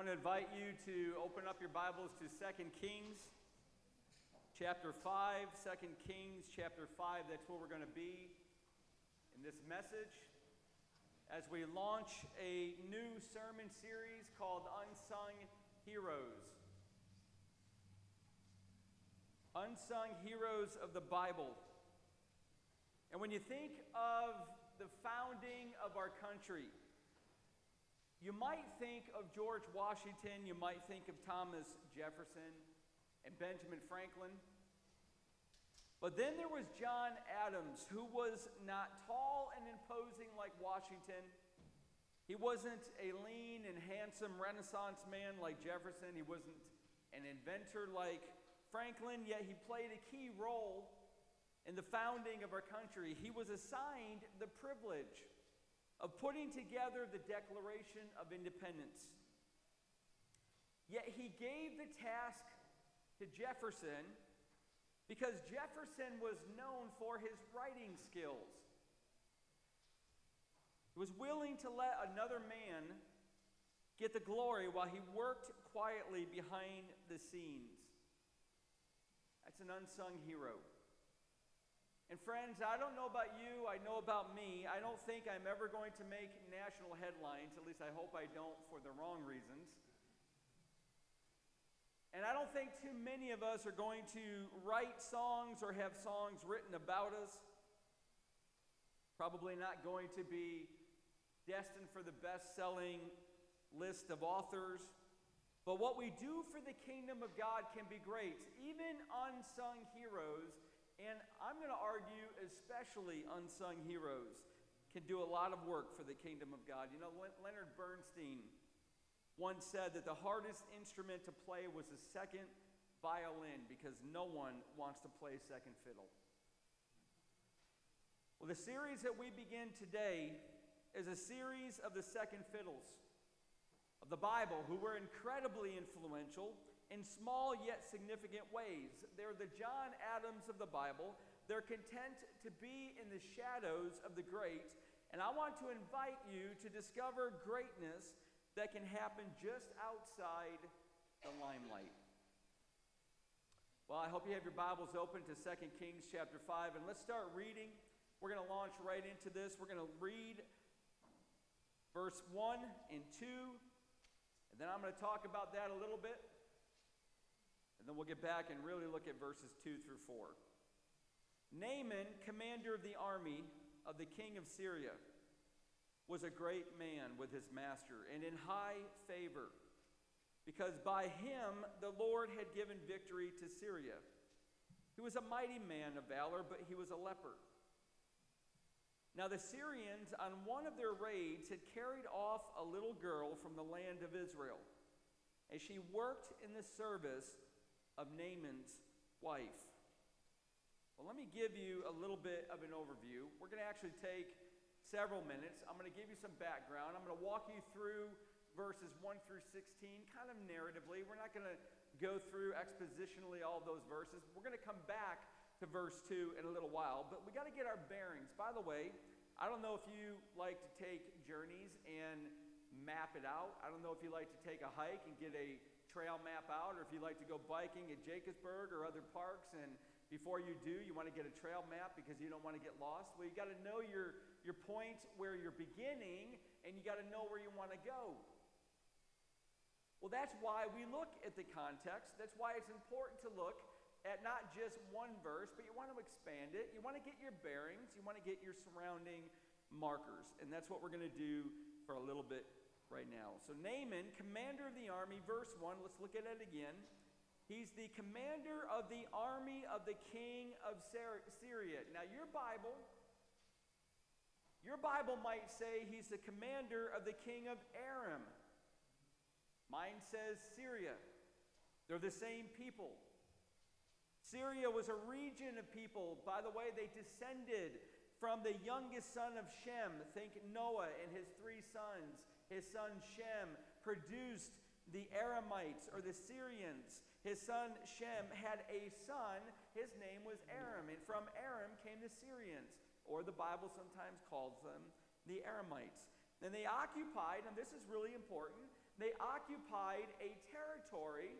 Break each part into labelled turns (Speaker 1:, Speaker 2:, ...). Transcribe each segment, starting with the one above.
Speaker 1: want to invite you to open up your Bibles to 2 Kings chapter 5. 2 Kings chapter 5, that's where we're going to be in this message as we launch a new sermon series called Unsung Heroes. Unsung Heroes of the Bible. And when you think of the founding of our country, you might think of George Washington, you might think of Thomas Jefferson and Benjamin Franklin. But then there was John Adams, who was not tall and imposing like Washington. He wasn't a lean and handsome Renaissance man like Jefferson. He wasn't an inventor like Franklin, yet he played a key role in the founding of our country. He was assigned the privilege of putting together the Declaration of Independence. Yet he gave the task to Jefferson because Jefferson was known for his writing skills. He was willing to let another man get the glory while he worked quietly behind the scenes. That's an unsung hero. And friends, I don't know about you, I know about me. I don't think I'm ever going to make national headlines, at least I hope I don't for the wrong reasons. And I don't think too many of us are going to write songs or have songs written about us. Probably not going to be destined for the best selling list of authors. But what we do for the kingdom of God can be great. Even unsung heroes and I'm going to argue, especially unsung heroes, can do a lot of work for the kingdom of God. You know, Leonard Bernstein once said that the hardest instrument to play was the second violin because no one wants to play second fiddle. Well, the series that we begin today is a series of the second fiddles of the Bible who were incredibly influential in small yet significant ways. They're the John Adams of the Bible. They're content to be in the shadows of the great. And I want to invite you to discover greatness that can happen just outside the limelight. Well, I hope you have your Bibles open to 2 Kings chapter 5, and let's start reading. We're going to launch right into this. We're going to read verse 1 and 2, and then I'm going to talk about that a little bit. And then we'll get back and really look at verses 2 through 4. Naaman, commander of the army of the king of Syria, was a great man with his master and in high favor, because by him the Lord had given victory to Syria. He was a mighty man of valor, but he was a leper. Now, the Syrians, on one of their raids, had carried off a little girl from the land of Israel, and she worked in the service of Naaman's wife. Well, let me give you a little bit of an overview. We're going to actually take several minutes. I'm going to give you some background. I'm going to walk you through verses 1 through 16, kind of narratively. We're not going to go through expositionally all those verses. We're going to come back to verse 2 in a little while, but we got to get our bearings. By the way, I don't know if you like to take journeys and map it out. I don't know if you like to take a hike and get a trail map out, or if you like to go biking at Jacobsburg or other parks, and before you do, you want to get a trail map because you don't want to get lost. Well, you got to know your, your point where you're beginning, and you got to know where you want to go. Well, that's why we look at the context. That's why it's important to look at not just one verse, but you want to expand it. You want to get your bearings. You want to get your surrounding markers. And that's what we're going to do for a little bit right now. So, Naaman, commander of the army, verse 1, let's look at it again. He's the commander of the army of the king of Syria. Now, your Bible, your Bible might say he's the commander of the king of Aram. Mine says Syria. They're the same people. Syria was a region of people. By the way, they descended from the youngest son of Shem. Think Noah and his three sons his son Shem produced the Aramites or the Syrians. His son Shem had a son, his name was Aram, and from Aram came the Syrians, or the Bible sometimes calls them the Aramites. And they occupied, and this is really important, they occupied a territory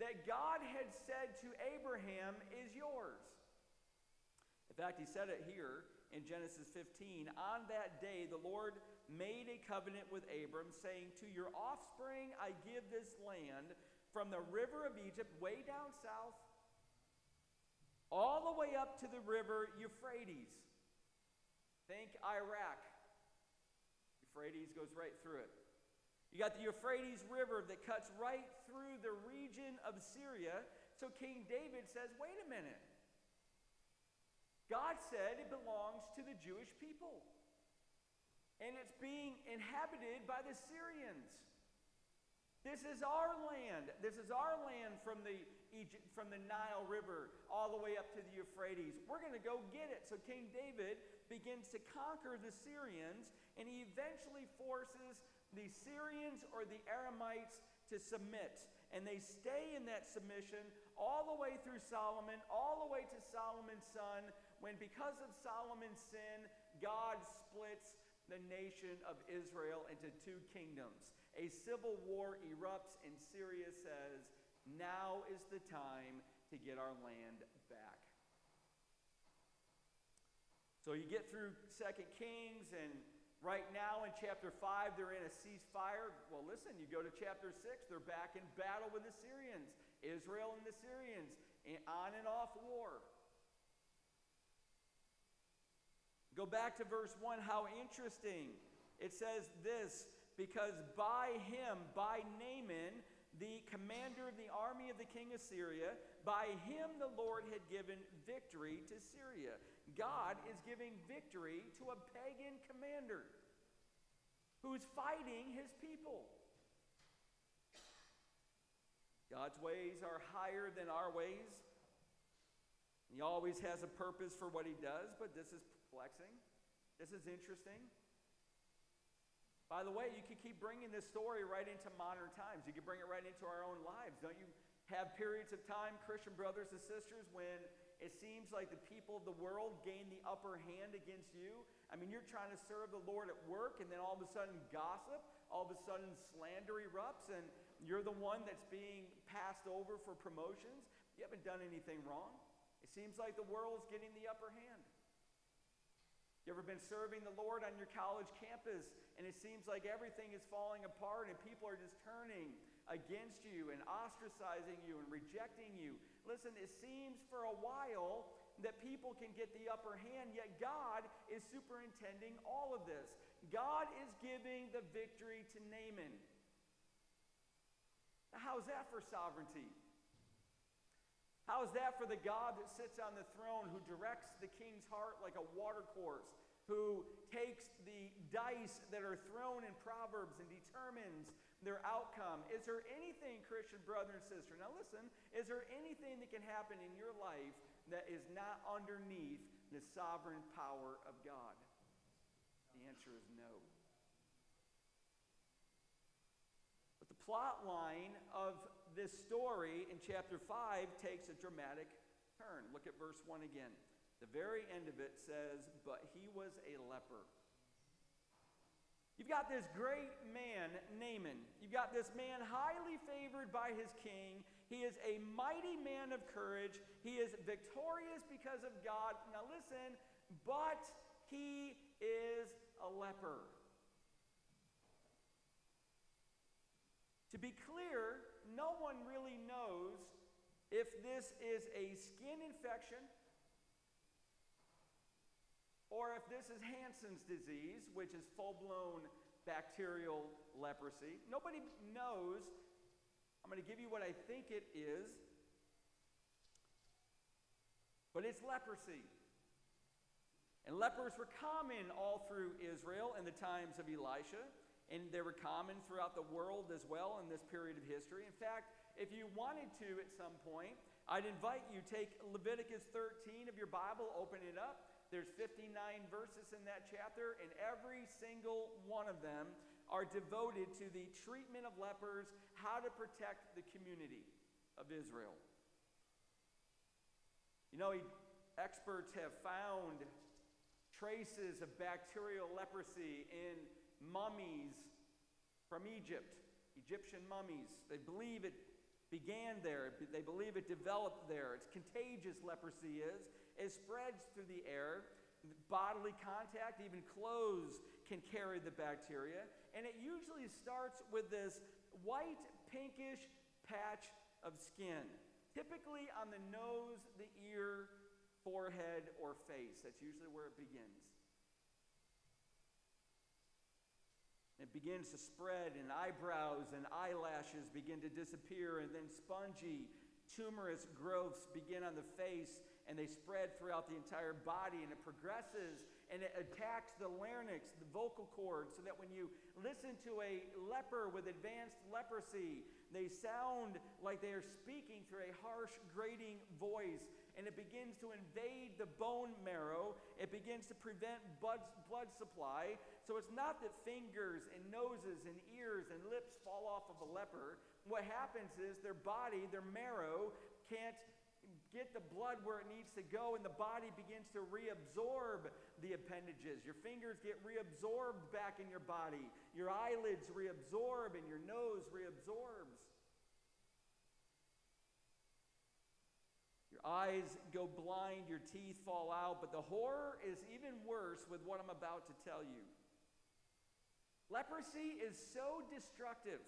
Speaker 1: that God had said to Abraham is yours. In fact, he said it here in Genesis 15. On that day, the Lord made a covenant with Abram, saying, To your offspring I give this land from the river of Egypt, way down south, all the way up to the river Euphrates. Think Iraq. Euphrates goes right through it. You got the Euphrates River that cuts right through the region of Syria. So King David says, wait a minute. God said it belongs to the Jewish people. And it's being inhabited by the Syrians. This is our land. This is our land from the Egypt, from the Nile River all the way up to the Euphrates. We're going to go get it. So King David begins to conquer the Syrians, and he eventually forces the Syrians or the Aramites to submit. And they stay in that submission all the way through Solomon, all the way to Solomon's son, when because of Solomon's sin, God splits the nation of Israel into two kingdoms. A civil war erupts, and Syria says, Now is the time to get our land back. So you get through Second Kings and Right now in chapter 5, they're in a ceasefire. Well, listen, you go to chapter 6, they're back in battle with the Syrians. Israel and the Syrians, on and off war. Go back to verse 1. How interesting. It says this because by him, by Naaman, the commander of the army of the king of Syria, by him the Lord had given victory to Syria. God is giving victory to a pagan commander who's fighting his people. God's ways are higher than our ways. He always has a purpose for what he does, but this is perplexing. This is interesting. By the way, you could keep bringing this story right into modern times. You could bring it right into our own lives. Don't you have periods of time, Christian brothers and sisters, when it seems like the people of the world gain the upper hand against you. I mean, you're trying to serve the Lord at work, and then all of a sudden, gossip, all of a sudden, slander erupts, and you're the one that's being passed over for promotions. You haven't done anything wrong. It seems like the world's getting the upper hand. You ever been serving the Lord on your college campus, and it seems like everything is falling apart, and people are just turning against you and ostracizing you and rejecting you? Listen, it seems for a while that people can get the upper hand, yet God is superintending all of this. God is giving the victory to Naaman. Now, how's that for sovereignty? How is that for the God that sits on the throne, who directs the king's heart like a watercourse, who takes the dice that are thrown in Proverbs and determines their outcome. Is there anything, Christian brother and sister, now listen, is there anything that can happen in your life that is not underneath the sovereign power of God? The answer is no. But the plot line of this story in chapter 5 takes a dramatic turn. Look at verse 1 again. The very end of it says, But he was a leper. You've got this great man, Naaman. You've got this man highly favored by his king. He is a mighty man of courage. He is victorious because of God. Now listen, but he is a leper. To be clear, no one really knows if this is a skin infection or if this is Hansen's disease, which is full blown bacterial leprosy. Nobody knows. I'm going to give you what I think it is, but it's leprosy. And lepers were common all through Israel in the times of Elisha, and they were common throughout the world as well in this period of history. In fact, if you wanted to at some point, I'd invite you take Leviticus 13 of your Bible, open it up, there's 59 verses in that chapter, and every single one of them are devoted to the treatment of lepers, how to protect the community of Israel. You know, experts have found traces of bacterial leprosy in mummies from Egypt. Egyptian mummies. They believe it began there, they believe it developed there. It's contagious, leprosy is. It spreads through the air. Bodily contact, even clothes, can carry the bacteria. And it usually starts with this white, pinkish patch of skin, typically on the nose, the ear, forehead, or face. That's usually where it begins. It begins to spread, and eyebrows and eyelashes begin to disappear, and then spongy, tumorous growths begin on the face, and they spread throughout the entire body, and it progresses and it attacks the larynx, the vocal cords, so that when you listen to a leper with advanced leprosy, they sound like they are speaking through a harsh, grating voice, and it begins to invade the bone marrow. It begins to prevent blood, blood supply. So it's not that fingers and noses and ears and lips fall off of a leper. What happens is their body, their marrow, can't get the blood where it needs to go, and the body begins to reabsorb the appendages. Your fingers get reabsorbed back in your body. Your eyelids reabsorb, and your nose reabsorbs. Your eyes go blind, your teeth fall out, but the horror is even worse with what I'm about to tell you. Leprosy is so destructive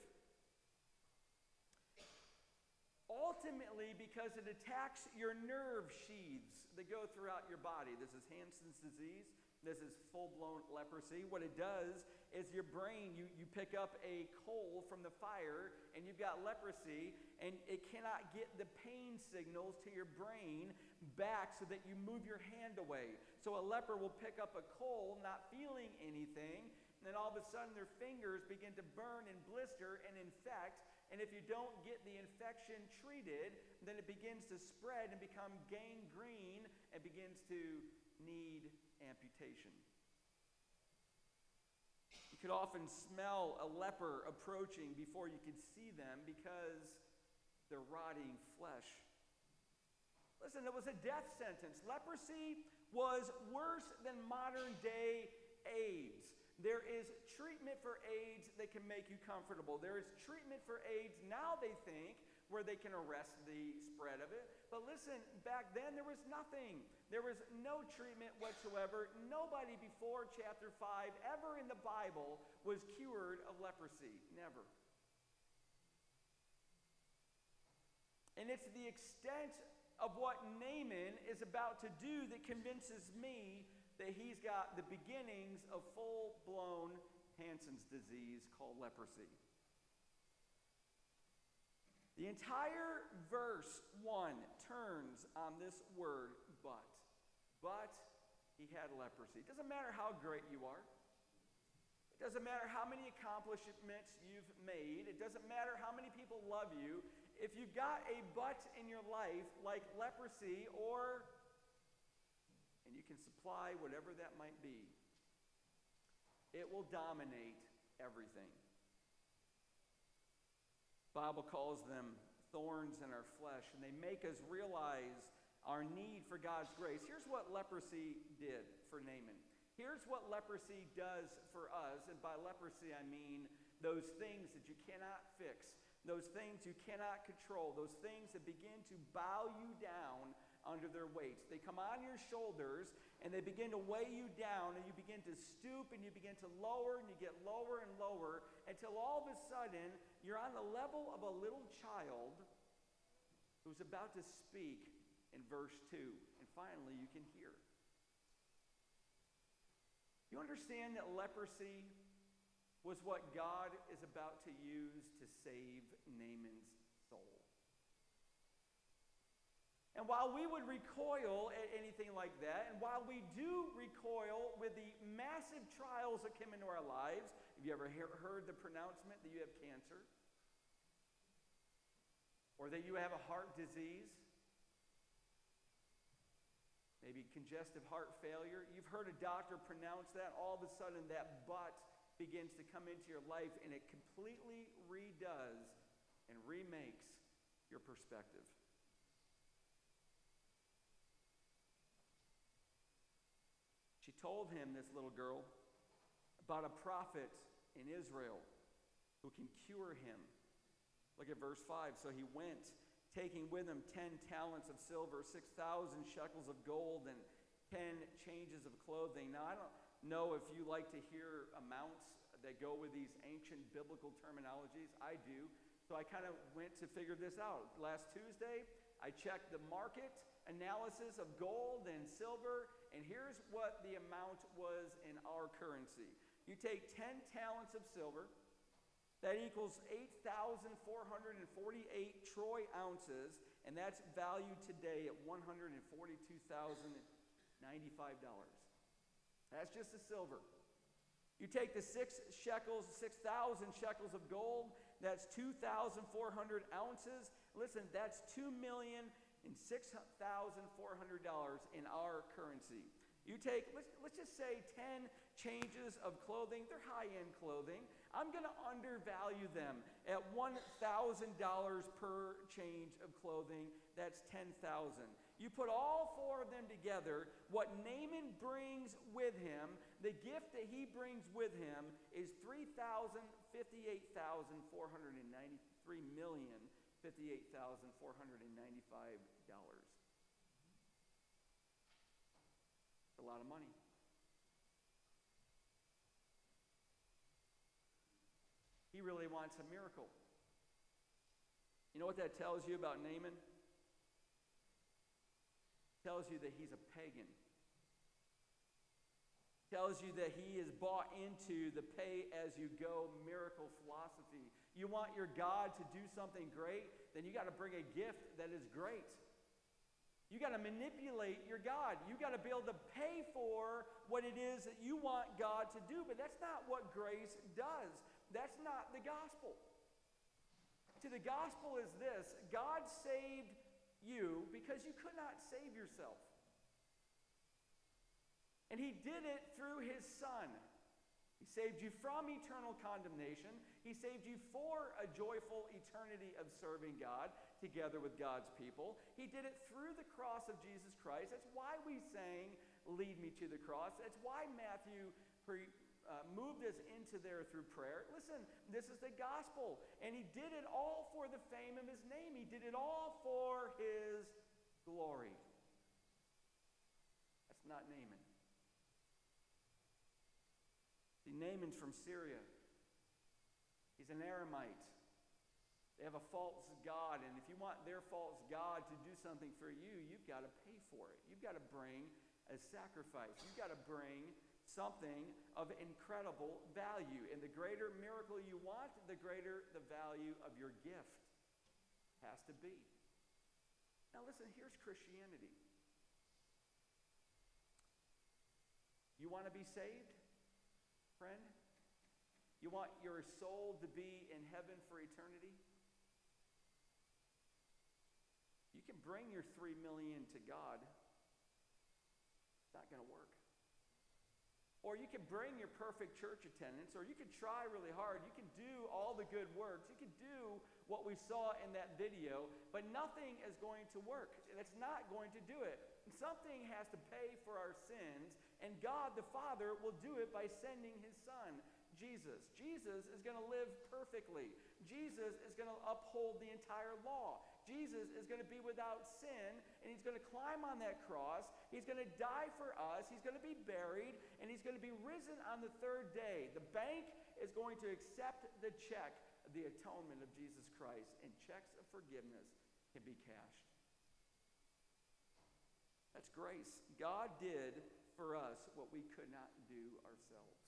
Speaker 1: ultimately because it attacks your nerve sheaths that go throughout your body. This is Hansen's disease. This is full blown leprosy. What it does is your brain, you, you pick up a coal from the fire and you've got leprosy, and it cannot get the pain signals to your brain back so that you move your hand away. So a leper will pick up a coal, not feeling anything, and then all of a sudden their fingers begin to burn and blister and infect and if you don't get the infection treated, then it begins to spread and become gangrene and begins to need amputation. You could often smell a leper approaching before you could see them because they're rotting flesh. Listen, it was a death sentence. Leprosy was worse than modern day AIDS. There is treatment for AIDS that can make you comfortable. There is treatment for AIDS now, they think, where they can arrest the spread of it. But listen, back then there was nothing. There was no treatment whatsoever. Nobody before chapter 5 ever in the Bible was cured of leprosy. Never. And it's the extent of what Naaman is about to do that convinces me that he's got the beginnings of full blown Hansen's disease called leprosy. The entire verse 1 turns on this word, but. But he had leprosy. It doesn't matter how great you are. It doesn't matter how many accomplishments you've made. It doesn't matter how many people love you. If you've got a but in your life, like leprosy or can supply whatever that might be, it will dominate everything. Bible calls them thorns in our flesh, and they make us realize our need for God's grace. Here's what leprosy did for Naaman. Here's what leprosy does for us, and by leprosy I mean those things that you cannot fix, those things you cannot control, those things that begin to bow you down under their weights. They come on your shoulders and they begin to weigh you down, and you begin to stoop and you begin to lower and you get lower and lower until all of a sudden you're on the level of a little child who's about to speak in verse 2. And finally, you can hear. You understand that leprosy was what God is about to use to save Naaman's soul. And while we would recoil at anything like that, and while we do recoil with the massive trials that come into our lives, have you ever heard the pronouncement that you have cancer? Or that you have a heart disease? Maybe congestive heart failure. You've heard a doctor pronounce that. All of a sudden, that but begins to come into your life and it completely redoes and remakes your perspective. She told him, this little girl, about a prophet in Israel who can cure him. Look at verse 5. So he went, taking with him 10 talents of silver, 6,000 shekels of gold, and 10 changes of clothing. Now, I don't know if you like to hear amounts that go with these ancient biblical terminologies. I do. So I kind of went to figure this out. Last Tuesday, I checked the market analysis of gold and silver, and here's what the amount was in our currency. You take 10 talents of silver, that equals 8,448 troy ounces, and that's valued today at $142,095. That's just the silver. You take the six shekels, 6,000 shekels of gold, that's 2,400 ounces. Listen, that's $2 million and $6,400 in our currency. You take, let's, let's just say 10 changes of clothing. They're high end clothing. I'm going to undervalue them at $1,000 per change of clothing. That's 10,000. You put all four of them together, what Naaman brings with him, the gift that he brings with him is $3,058,493 million, $58,495. a lot of money. He really wants a miracle. You know what that tells you about Naaman? tells you that he's a pagan. tells you that he is bought into the pay as you go miracle philosophy. You want your God to do something great, then you got to bring a gift that is great. You got to manipulate your God. You got to be able to pay for what it is that you want God to do. But that's not what grace does. That's not the gospel. To the gospel is this God saved you because you could not save yourself. And He did it through His Son. He saved you from eternal condemnation. He saved you for a joyful eternity of serving God together with God's people. He did it through the cross of Jesus Christ. That's why we sang, Lead Me to the Cross. That's why Matthew pre, uh, moved us into there through prayer. Listen, this is the gospel. And he did it all for the fame of his name, he did it all for his glory. That's not Naaman. See, Naaman's from Syria. He's an Aramite. They have a false God, and if you want their false God to do something for you, you've got to pay for it. You've got to bring a sacrifice. You've got to bring something of incredible value. And the greater miracle you want, the greater the value of your gift has to be. Now, listen, here's Christianity. You want to be saved? Friend? You want your soul to be in heaven for eternity? You can bring your three million to God. It's not going to work. Or you can bring your perfect church attendance, or you can try really hard. You can do all the good works. You can do what we saw in that video, but nothing is going to work. It's not going to do it. Something has to pay for our sins, and God the Father will do it by sending his Son, Jesus. Jesus is going to live perfectly. Jesus is going to uphold the entire law. Jesus is going to be without sin, and he's going to climb on that cross. He's going to die for us. He's going to be buried, and he's going to be risen on the third day. The bank is going to accept the check the atonement of Jesus Christ, and checks of forgiveness can be cashed. That's grace. God did for us what we could not do ourselves.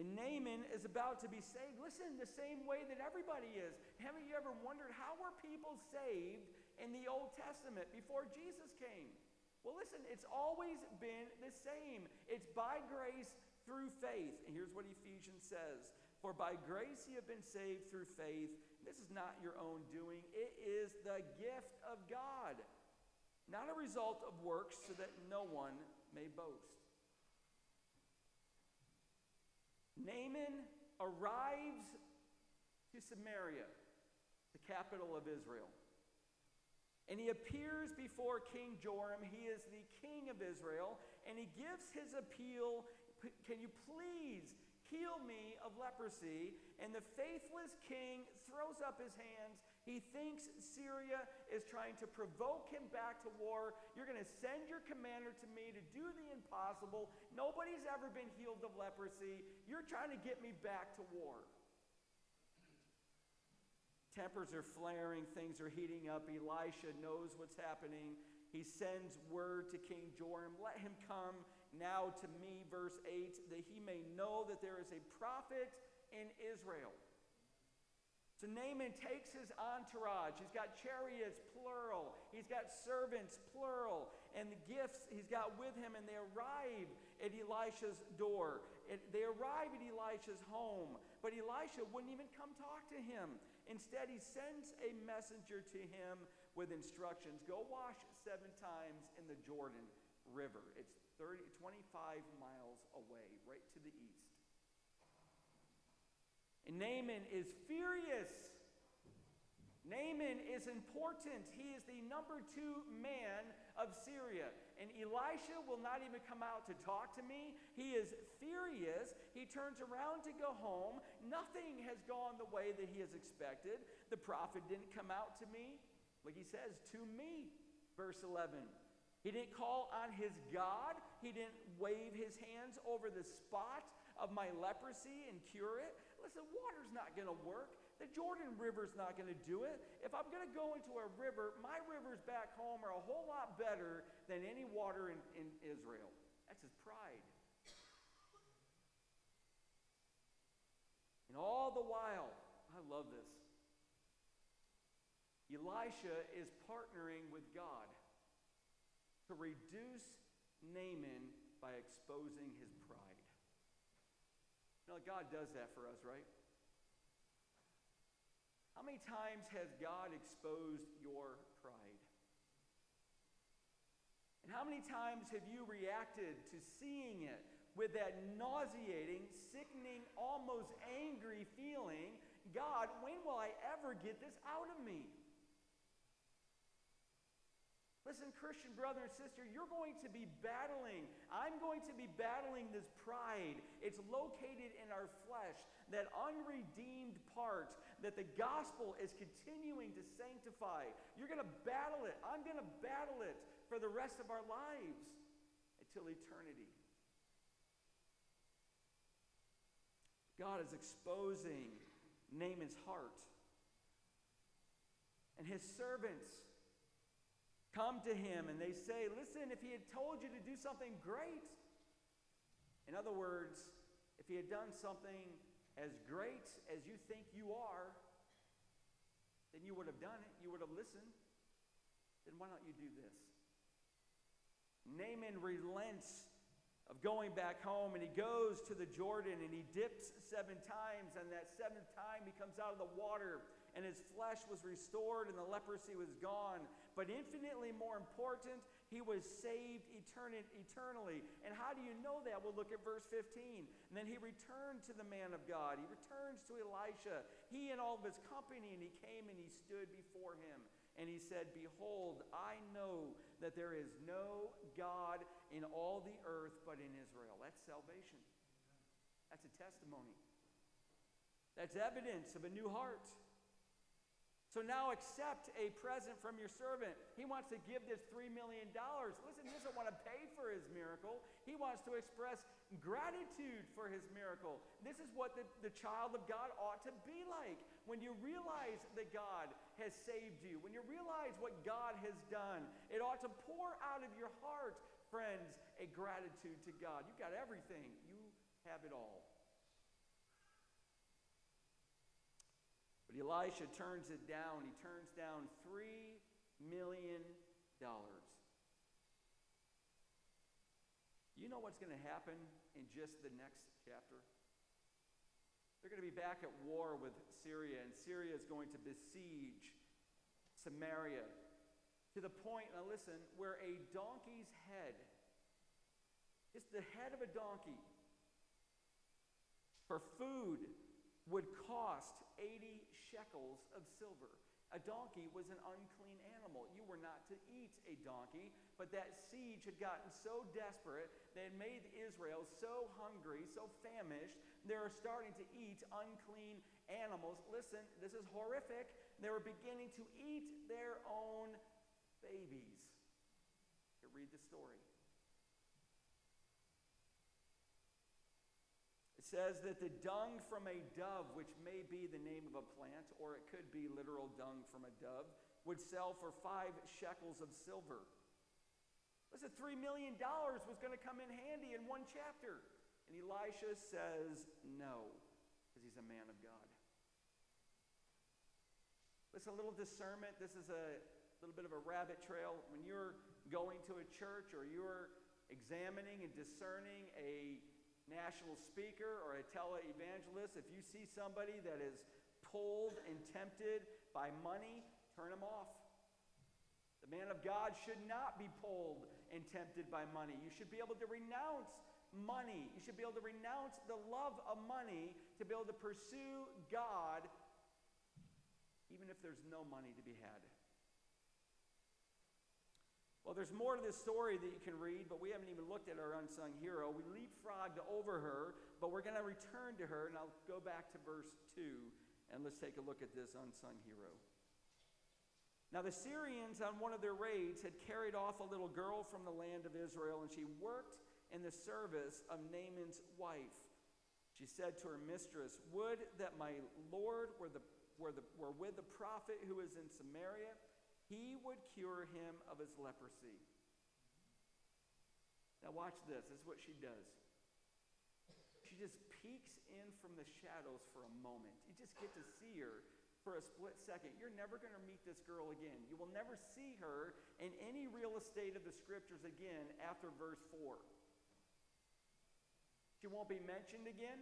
Speaker 1: And Naaman is about to be saved. Listen, the same way that everybody is. Haven't you ever wondered how were people saved in the Old Testament before Jesus came? Well, listen, it's always been the same. It's by grace through faith. And here's what Ephesians says For by grace you have been saved through faith. This is not your own doing, it is the gift of God, not a result of works, so that no one may boast. Naaman arrives to Samaria, the capital of Israel. And he appears before King Joram. He is the king of Israel. And he gives his appeal Can you please heal me of leprosy. And the faithless king throws up his hands. He thinks Syria is trying to provoke him back to war. You're going to send your commander to me to do the impossible. Nobody's ever been healed of leprosy. You're trying to get me back to war. Tempers are flaring, things are heating up. Elisha knows what's happening. He sends word to King Joram, let him come now to me, verse 8, that he may know that there is a prophet in Israel. So Naaman takes his entourage. He's got chariots, plural. He's got servants, plural. And the gifts he's got with him, and they arrive at Elisha's door. And they arrive at Elisha's home. But Elisha wouldn't even come talk to him. Instead, he sends a messenger to him with instructions go wash seven times in the Jordan River. It's 30, 25 miles away, right to the east. And Naaman is furious. Naaman is important. He is the number two man of Syria. And Elisha will not even come out to talk to me. He is furious. He turns around to go home. Nothing has gone the way that he has expected. The prophet didn't come out to me, like he says, to me. Verse 11. He didn't call on his God. He didn't wave his hands over the spot of my leprosy and cure it. Listen, water's not going to work. The Jordan River's not going to do it. If I'm going to go into a river, my rivers back home are a whole lot better than any water in, in Israel. That's his pride. And all the while, I love this. Elisha is partnering with God to reduce Naaman by exposing his know, God does that for us, right? How many times has God exposed your pride? And how many times have you reacted to seeing it with that nauseating, sickening, almost angry feeling? God, when will I ever get this out of me? Listen, Christian brother and sister, you're going to be battling. I'm going to be battling this pride. It's located in our flesh, that unredeemed part that the gospel is continuing to sanctify. You're going to battle it. I'm going to battle it for the rest of our lives until eternity. God is exposing Naaman's heart. And his servants come to him and they say, Listen, if he had told you to do something great, in other words, if he had done something as great as you think you are, then you would have done it. You would have listened. Then why don't you do this? Naaman relents of going back home and he goes to the Jordan and he dips seven times, and that seventh time he comes out of the water and his flesh was restored and the leprosy was gone. But infinitely more important, he was saved eternally. And how do you know that? We'll look at verse 15. And then he returned to the man of God. He returns to Elisha, he and all of his company, and he came and he stood before him. And he said, Behold, I know that there is no God in all the earth but in Israel. That's salvation. That's a testimony. That's evidence of a new heart. So now accept a present from your servant. He wants to give this $3 million. Listen, he doesn't want to pay for his miracle. He wants to express gratitude for his miracle. This is what the, the child of God ought to be like. When you realize that God has saved you, when you realize what God has done, it ought to pour out of your heart, friends, a gratitude to God. You've got everything, you have it all. But Elisha turns it down. He turns down $3 million. You know what's going to happen in just the next chapter? They're going to be back at war with Syria, and Syria is going to besiege Samaria to the point, now listen, where a donkey's head, it's the head of a donkey, for food would cost 80 shekels of silver. A donkey was an unclean animal. You were not to eat a donkey, but that siege had gotten so desperate, they had made Israel so hungry, so famished, they were starting to eat unclean animals. Listen, this is horrific. They were beginning to eat their own babies. You read the story. Says that the dung from a dove, which may be the name of a plant, or it could be literal dung from a dove, would sell for five shekels of silver. Listen, $3 million was going to come in handy in one chapter. And Elisha says no, because he's a man of God. Listen, a little discernment. This is a little bit of a rabbit trail. When you're going to a church or you're examining and discerning a national speaker or a televangelist, if you see somebody that is pulled and tempted by money, turn them off. The man of God should not be pulled and tempted by money. You should be able to renounce money. You should be able to renounce the love of money to be able to pursue God, even if there's no money to be had. Well, there's more to this story that you can read, but we haven't even looked at our unsung hero. We leapfrogged over her, but we're going to return to her, and I'll go back to verse 2, and let's take a look at this unsung hero. Now, the Syrians, on one of their raids, had carried off a little girl from the land of Israel, and she worked in the service of Naaman's wife. She said to her mistress, Would that my Lord were, the, were, the, were with the prophet who is in Samaria he would cure him of his leprosy. Now, watch this. This is what she does. She just peeks in from the shadows for a moment. You just get to see her for a split second. You're never going to meet this girl again. You will never see her in any real estate of the scriptures again after verse 4. She won't be mentioned again.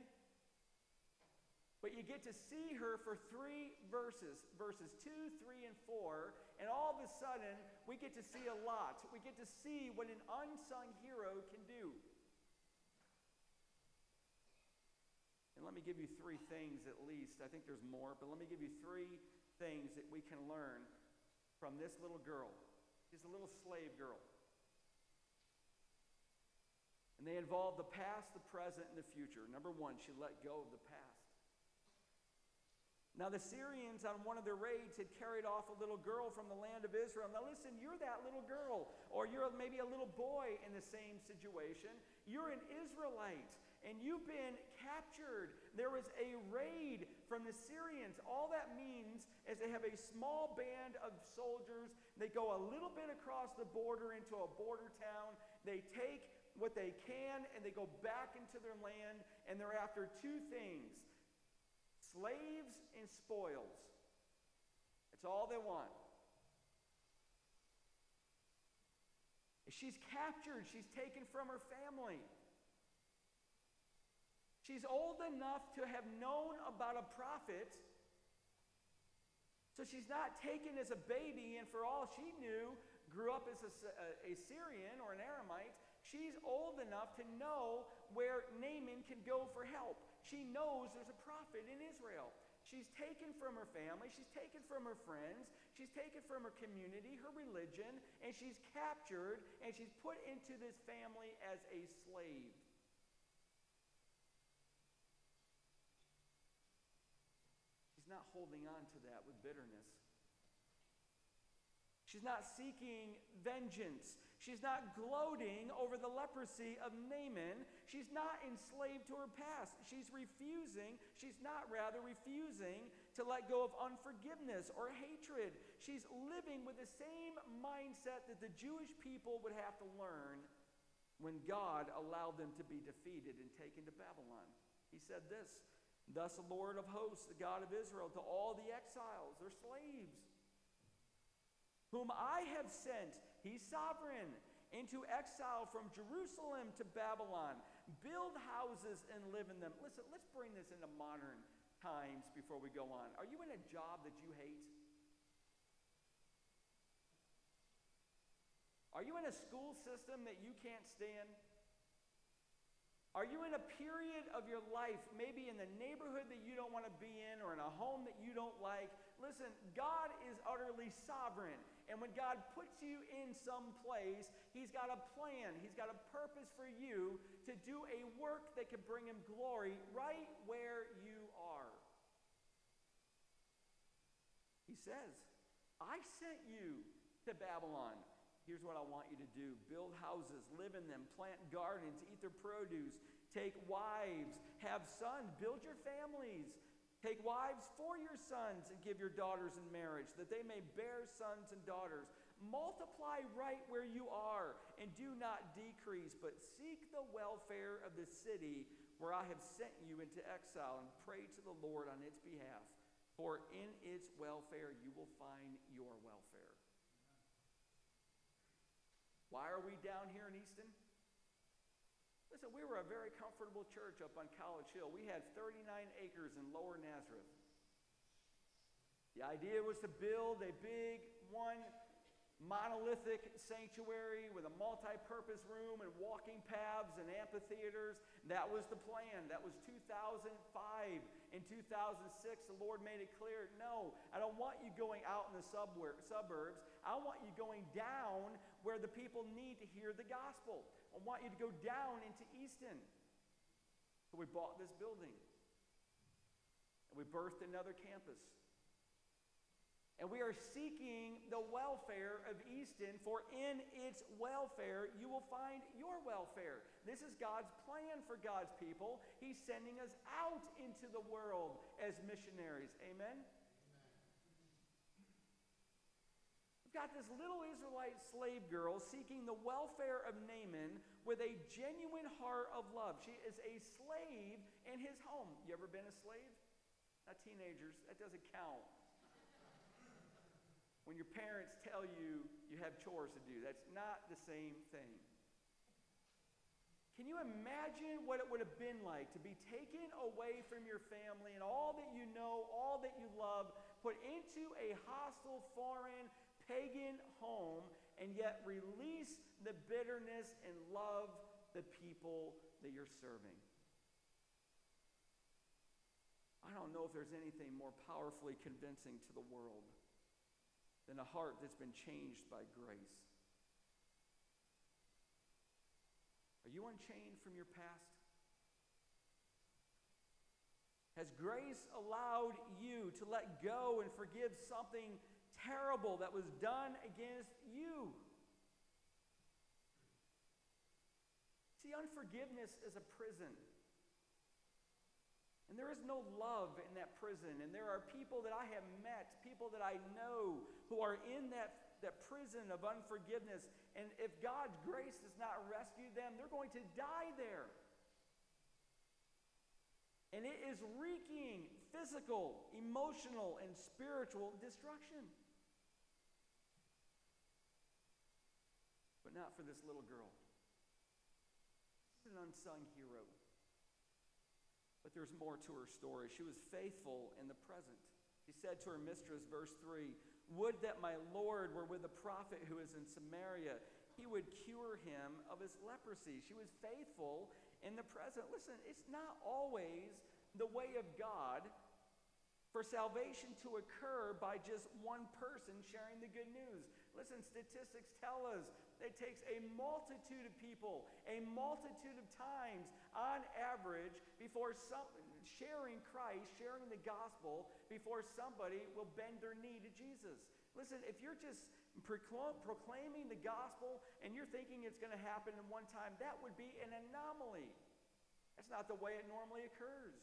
Speaker 1: But you get to see her for three verses, verses 2, 3, and 4, and all of a sudden we get to see a lot. We get to see what an unsung hero can do. And let me give you three things at least. I think there's more, but let me give you three things that we can learn from this little girl. She's a little slave girl. And they involve the past, the present, and the future. Number one, she let go of the past. Now, the Syrians on one of their raids had carried off a little girl from the land of Israel. Now, listen, you're that little girl, or you're maybe a little boy in the same situation. You're an Israelite, and you've been captured. There was a raid from the Syrians. All that means is they have a small band of soldiers. They go a little bit across the border into a border town. They take what they can, and they go back into their land, and they're after two things slaves and spoils. It's all they want. She's captured, she's taken from her family. She's old enough to have known about a prophet. So she's not taken as a baby, and for all she knew, grew up as a, a, a Syrian or an Aramite. She's old enough to know where Naaman can go for help. She knows there's a prophet in Israel. She's taken from her family, she's taken from her friends, she's taken from her community, her religion, and she's captured and she's put into this family as a slave. She's not holding on to that with bitterness. She's not seeking vengeance. She's not gloating over the leprosy of Naaman. She's not enslaved to her past. She's refusing, she's not rather refusing to let go of unforgiveness or hatred. She's living with the same mindset that the Jewish people would have to learn when God allowed them to be defeated and taken to Babylon. He said this Thus, the Lord of hosts, the God of Israel, to all the exiles, their slaves, whom I have sent He's sovereign. Into exile from Jerusalem to Babylon. Build houses and live in them. Listen, let's bring this into modern times before we go on. Are you in a job that you hate? Are you in a school system that you can't stand? Are you in a period of your life, maybe in the neighborhood that you don't want to be in or in a home that you don't like? Listen, God is utterly sovereign. And when God puts you in some place, He's got a plan, He's got a purpose for you to do a work that can bring Him glory right where you are. He says, I sent you to Babylon. Here's what I want you to do build houses, live in them, plant gardens, eat their produce, take wives, have sons, build your families. Take wives for your sons and give your daughters in marriage, that they may bear sons and daughters. Multiply right where you are, and do not decrease, but seek the welfare of the city where I have sent you into exile, and pray to the Lord on its behalf. For in its welfare you will find your welfare. Why are we down here in Easton? Listen, we were a very comfortable church up on College Hill. We had 39 acres in Lower Nazareth. The idea was to build a big, one monolithic sanctuary with a multi purpose room and walking paths and amphitheaters. That was the plan. That was 2005. In 2006, the Lord made it clear no, I don't want you going out in the suburbs. I want you going down where the people need to hear the gospel. I want you to go down into Easton. So we bought this building. And we birthed another campus. And we are seeking the welfare of Easton, for in its welfare you will find your welfare. This is God's plan for God's people. He's sending us out into the world as missionaries. Amen? We've got this little Israelite slave girl seeking the welfare of Naaman with a genuine heart of love. She is a slave in his home. You ever been a slave? Not teenagers, that doesn't count when your parents tell you you have chores to do. That's not the same thing. Can you imagine what it would have been like to be taken away from your family and all that you know, all that you love, put into a hostile, foreign, pagan home, and yet release the bitterness and love the people that you're serving? I don't know if there's anything more powerfully convincing to the world than a heart that's been changed by grace. Are you unchained from your past? Has grace allowed you to let go and forgive something terrible that was done against you? See, unforgiveness is a prison. And there is no love in that prison. And there are people that I have met, people that I know, who are in that, that prison of unforgiveness. And if God's grace does not rescue them, they're going to die there. And it is wreaking physical, emotional, and spiritual destruction. But not for this little girl. She's an unsung hero. But there's more to her story. She was faithful in the present. She said to her mistress, verse 3 Would that my Lord were with a prophet who is in Samaria. He would cure him of his leprosy. She was faithful in the present. Listen, it's not always the way of God for salvation to occur by just one person sharing the good news. Listen, statistics tell us it takes a multitude of people, a multitude of times on average, before some, sharing Christ, sharing the gospel, before somebody will bend their knee to Jesus. Listen, if you're just proclaiming the gospel and you're thinking it's going to happen in one time, that would be an anomaly. That's not the way it normally occurs.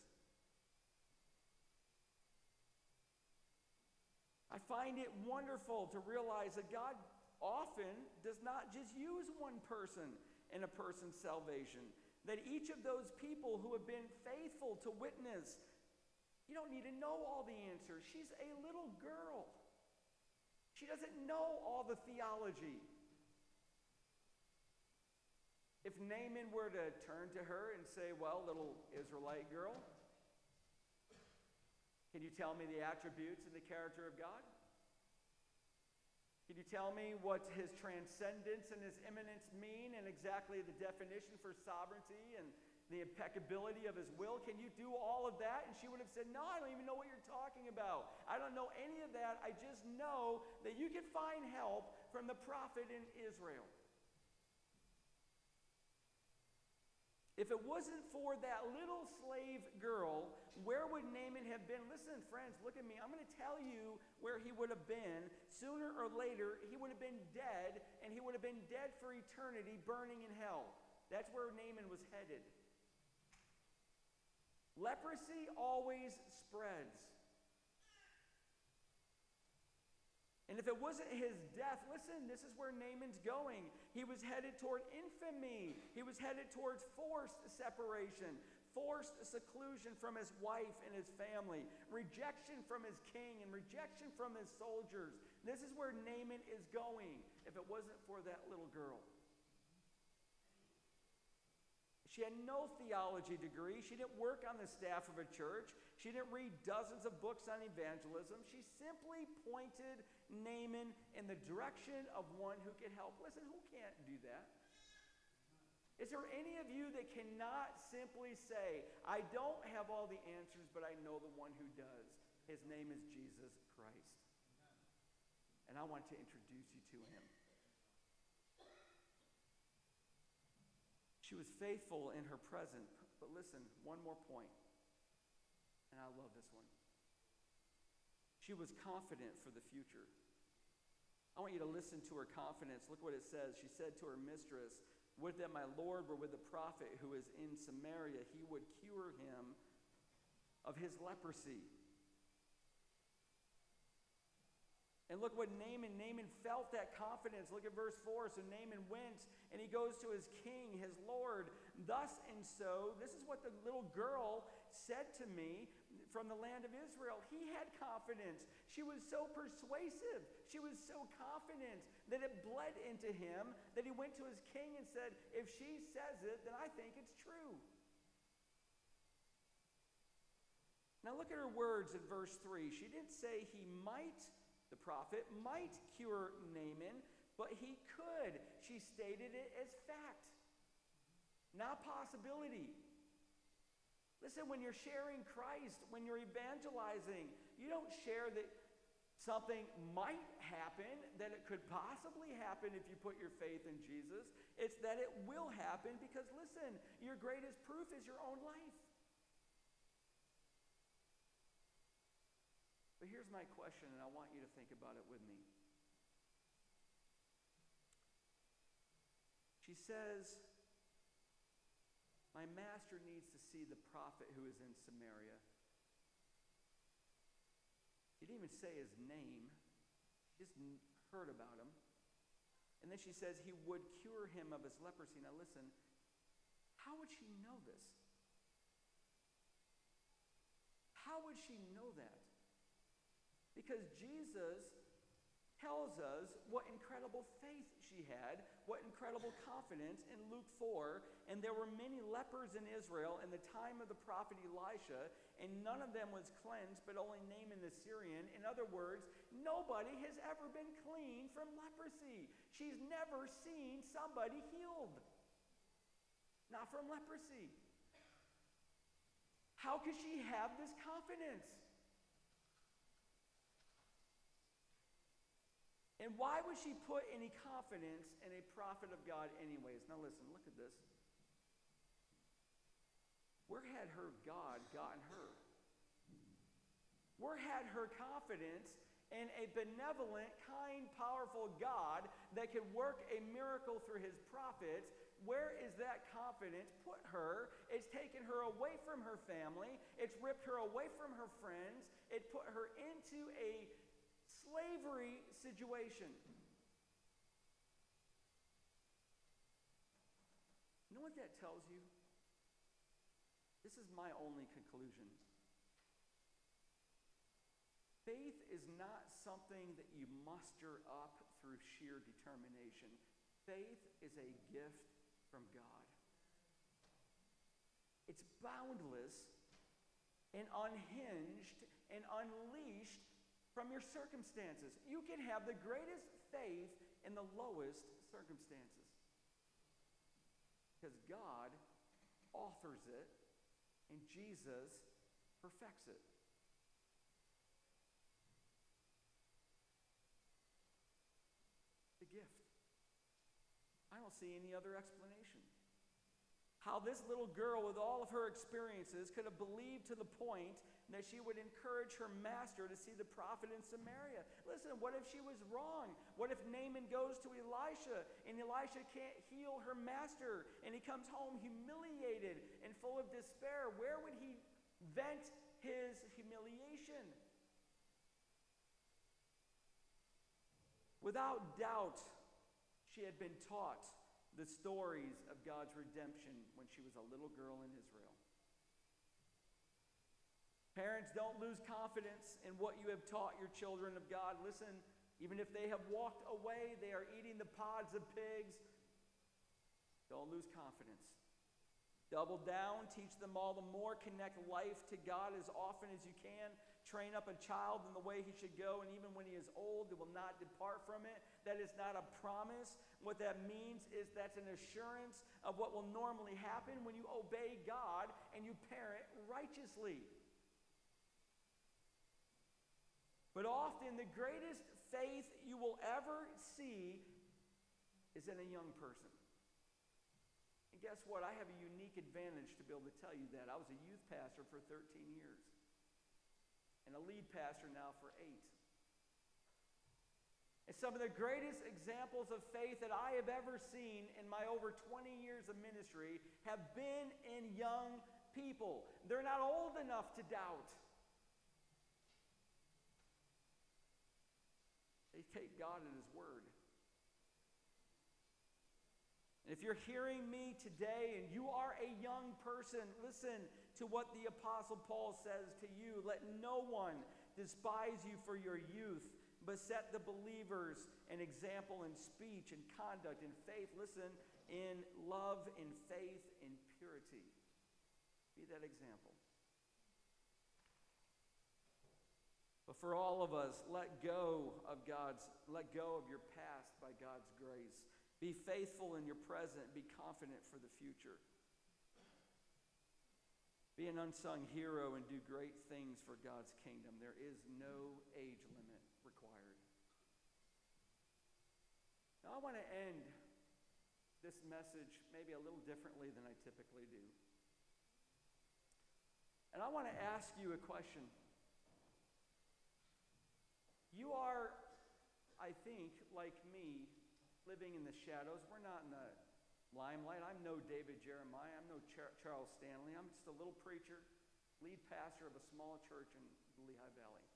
Speaker 1: I find it wonderful to realize that God often does not just use one person in a person's salvation. That each of those people who have been faithful to witness, you don't need to know all the answers. She's a little girl. She doesn't know all the theology. If Naaman were to turn to her and say, Well, little Israelite girl, can you tell me the attributes and the character of God? Can you tell me what his transcendence and his immanence mean and exactly the definition for sovereignty and the impeccability of his will? Can you do all of that? And she would have said, No, I don't even know what you're talking about. I don't know any of that. I just know that you can find help from the prophet in Israel. If it wasn't for that little slave girl, where would Naaman have been? Listen, friends, look at me. I'm going to tell you where he would have been. Sooner or later, he would have been dead, and he would have been dead for eternity, burning in hell. That's where Naaman was headed. Leprosy always spreads. And if it wasn't his death, listen, this is where Naaman's going. He was headed toward infamy. He was headed towards forced separation, forced seclusion from his wife and his family, rejection from his king, and rejection from his soldiers. This is where Naaman is going if it wasn't for that little girl. She had no theology degree. She didn't work on the staff of a church. She didn't read dozens of books on evangelism. She simply pointed Naaman in the direction of one who could help. Listen, who can't do that? Is there any of you that cannot simply say, I don't have all the answers, but I know the one who does? His name is Jesus Christ. And I want to introduce you to him. She was faithful in her present. But listen, one more. And I love this one. She was confident for the future. I want you to listen to her confidence. Look what it says. She said to her mistress, Would that my Lord were with the prophet who is in Samaria, he would cure him of his leprosy. And look what Naaman, Naaman felt that confidence. Look at verse 4. So Naaman went and he goes to his king, his Lord. Thus and so, this is what the little girl said to me from the land of Israel. He had confidence. She was so persuasive. She was so confident that it bled into him that he went to his king and said, If she says it, then I think it's true. Now look at her words in verse 3. She didn't say he might the prophet might cure Naaman, but he could. She stated it as fact, not possibility. Listen, when you're sharing Christ, when you're evangelizing, you don't share that something might happen, that it could possibly happen if you put your faith in Jesus. It's that it will happen because, listen, your greatest proof is your own life. But here's my question, and I want you to think about it with me. She says, My master needs to see the prophet who is in Samaria. She didn't even say his name, she just heard about him. And then she says he would cure him of his leprosy. Now, listen, how would she know this? How would she know that? Because Jesus us what incredible faith she had, what incredible confidence in Luke 4. And there were many lepers in Israel in the time of the prophet Elisha, and none of them was cleansed, but only Naaman the Syrian. In other words, nobody has ever been clean from leprosy. She's never seen somebody healed, not from leprosy. How could she have this confidence? And why would she put any confidence in a prophet of God, anyways? Now, listen, look at this. Where had her God gotten her? Where had her confidence in a benevolent, kind, powerful God that could work a miracle through his prophets? Where is that confidence put her? It's taken her away from her family, it's ripped her away from her friends, it put her into a slavery situation. You know what that tells you? This is my only conclusion. Faith is not something that you muster up through sheer determination. Faith is a gift from God. It's boundless and unhinged and unleashed from your circumstances. You can have the greatest faith in the lowest circumstances. Because God authors it and Jesus perfects it. The gift. I don't see any other explanation. How this little girl, with all of her experiences, could have believed to the point that she would encourage her master to see the prophet in Samaria. Listen, what if she was wrong? What if Naaman goes to Elisha and Elisha can't heal her master and he comes home humiliated and full of despair? Where would he vent his humiliation? Without doubt, she had been taught the stories of God's redemption when she was a little girl in Israel. Parents, don't lose confidence in what you have taught your children of God. Listen, even if they have walked away, they are eating the pods of pigs. Don't lose confidence. Double down, teach them all the more, connect life to God as often as you can. Train up a child in the way he should go, and even when he is old, he will not depart from it. That is not a promise. What that means is that's an assurance of what will normally happen when you obey God and you parent righteously. But often, the greatest faith you will ever see is in a young person. And guess what? I have a unique advantage to be able to tell you that. I was a youth pastor for 13 years and a lead pastor now for eight. And some of the greatest examples of faith that I have ever seen in my over 20 years of ministry have been in young people. They're not old enough to doubt. Take God at His word. And if you're hearing me today and you are a young person, listen to what the Apostle Paul says to you. Let no one despise you for your youth, but set the believers an example in speech and conduct and faith. Listen, in love, in faith, in purity. Be that example. But for all of us, let go of God's, let go of your past by God's grace. Be faithful in your present. Be confident for the future. Be an unsung hero and do great things for God's kingdom. There is no age limit required. Now, I want to end this message maybe a little differently than I typically do. And I want to ask you a question. You are, I think, like me, living in the shadows. We're not in the limelight. I'm no David Jeremiah. I'm no Char- Charles Stanley. I'm just a little preacher, lead pastor of a small church in the Lehigh Valley.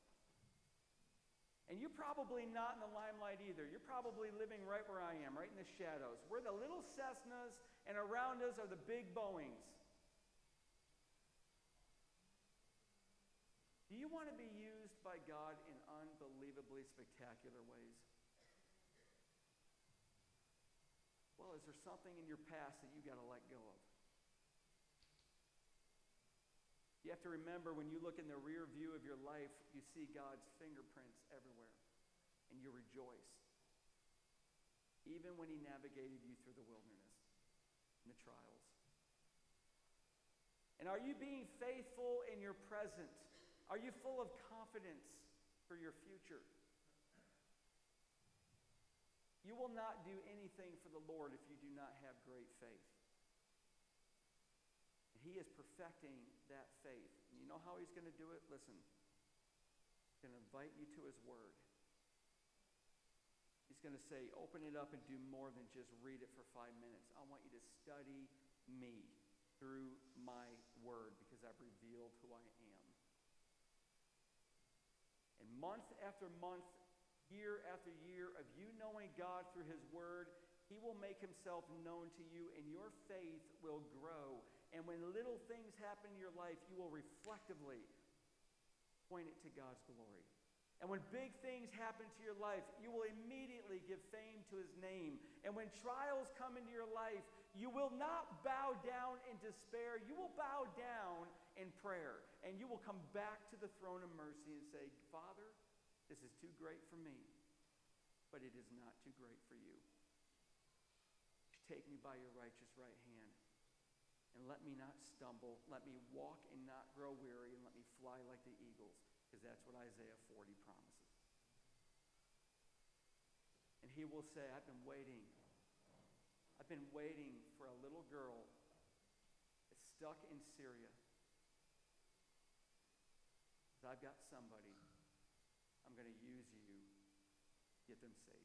Speaker 1: And you're probably not in the limelight either. You're probably living right where I am, right in the shadows. We're the little Cessnas, and around us are the big Boeings. Do you want to be used by God spectacular ways? Well, is there something in your past that you've got to let go of? You have to remember when you look in the rear view of your life, you see God's fingerprints everywhere, and you rejoice. Even when He navigated you through the wilderness and the trials. And are you being faithful in your present? Are you full of confidence for your future? You will not do anything for the Lord if you do not have great faith. He is perfecting that faith. You know how he's going to do it? Listen. He's going to invite you to his word. He's going to say, open it up and do more than just read it for five minutes. I want you to study me through my word because I've revealed who I am. And month after month, year after year of you knowing God through His Word, He will make Himself known to you, and your faith will grow. And when little things happen in your life, you will reflectively point it to God's glory. And when big things happen to your life, you will immediately give fame to his name. And when trials come into your life, you will not bow down in despair. You will bow down in prayer. And you will come back to the throne of mercy and say, Father, this is too great for me, but it is not too great for you. Take me by your righteous right hand and let me not stumble. Let me walk and not grow weary, and let me fly like the eagles, because that's what Isaiah 40 promises. And he will say, I've been waiting I've been waiting for a little girl that's stuck in Syria. I've got somebody. I'm going to use you. Get them saved.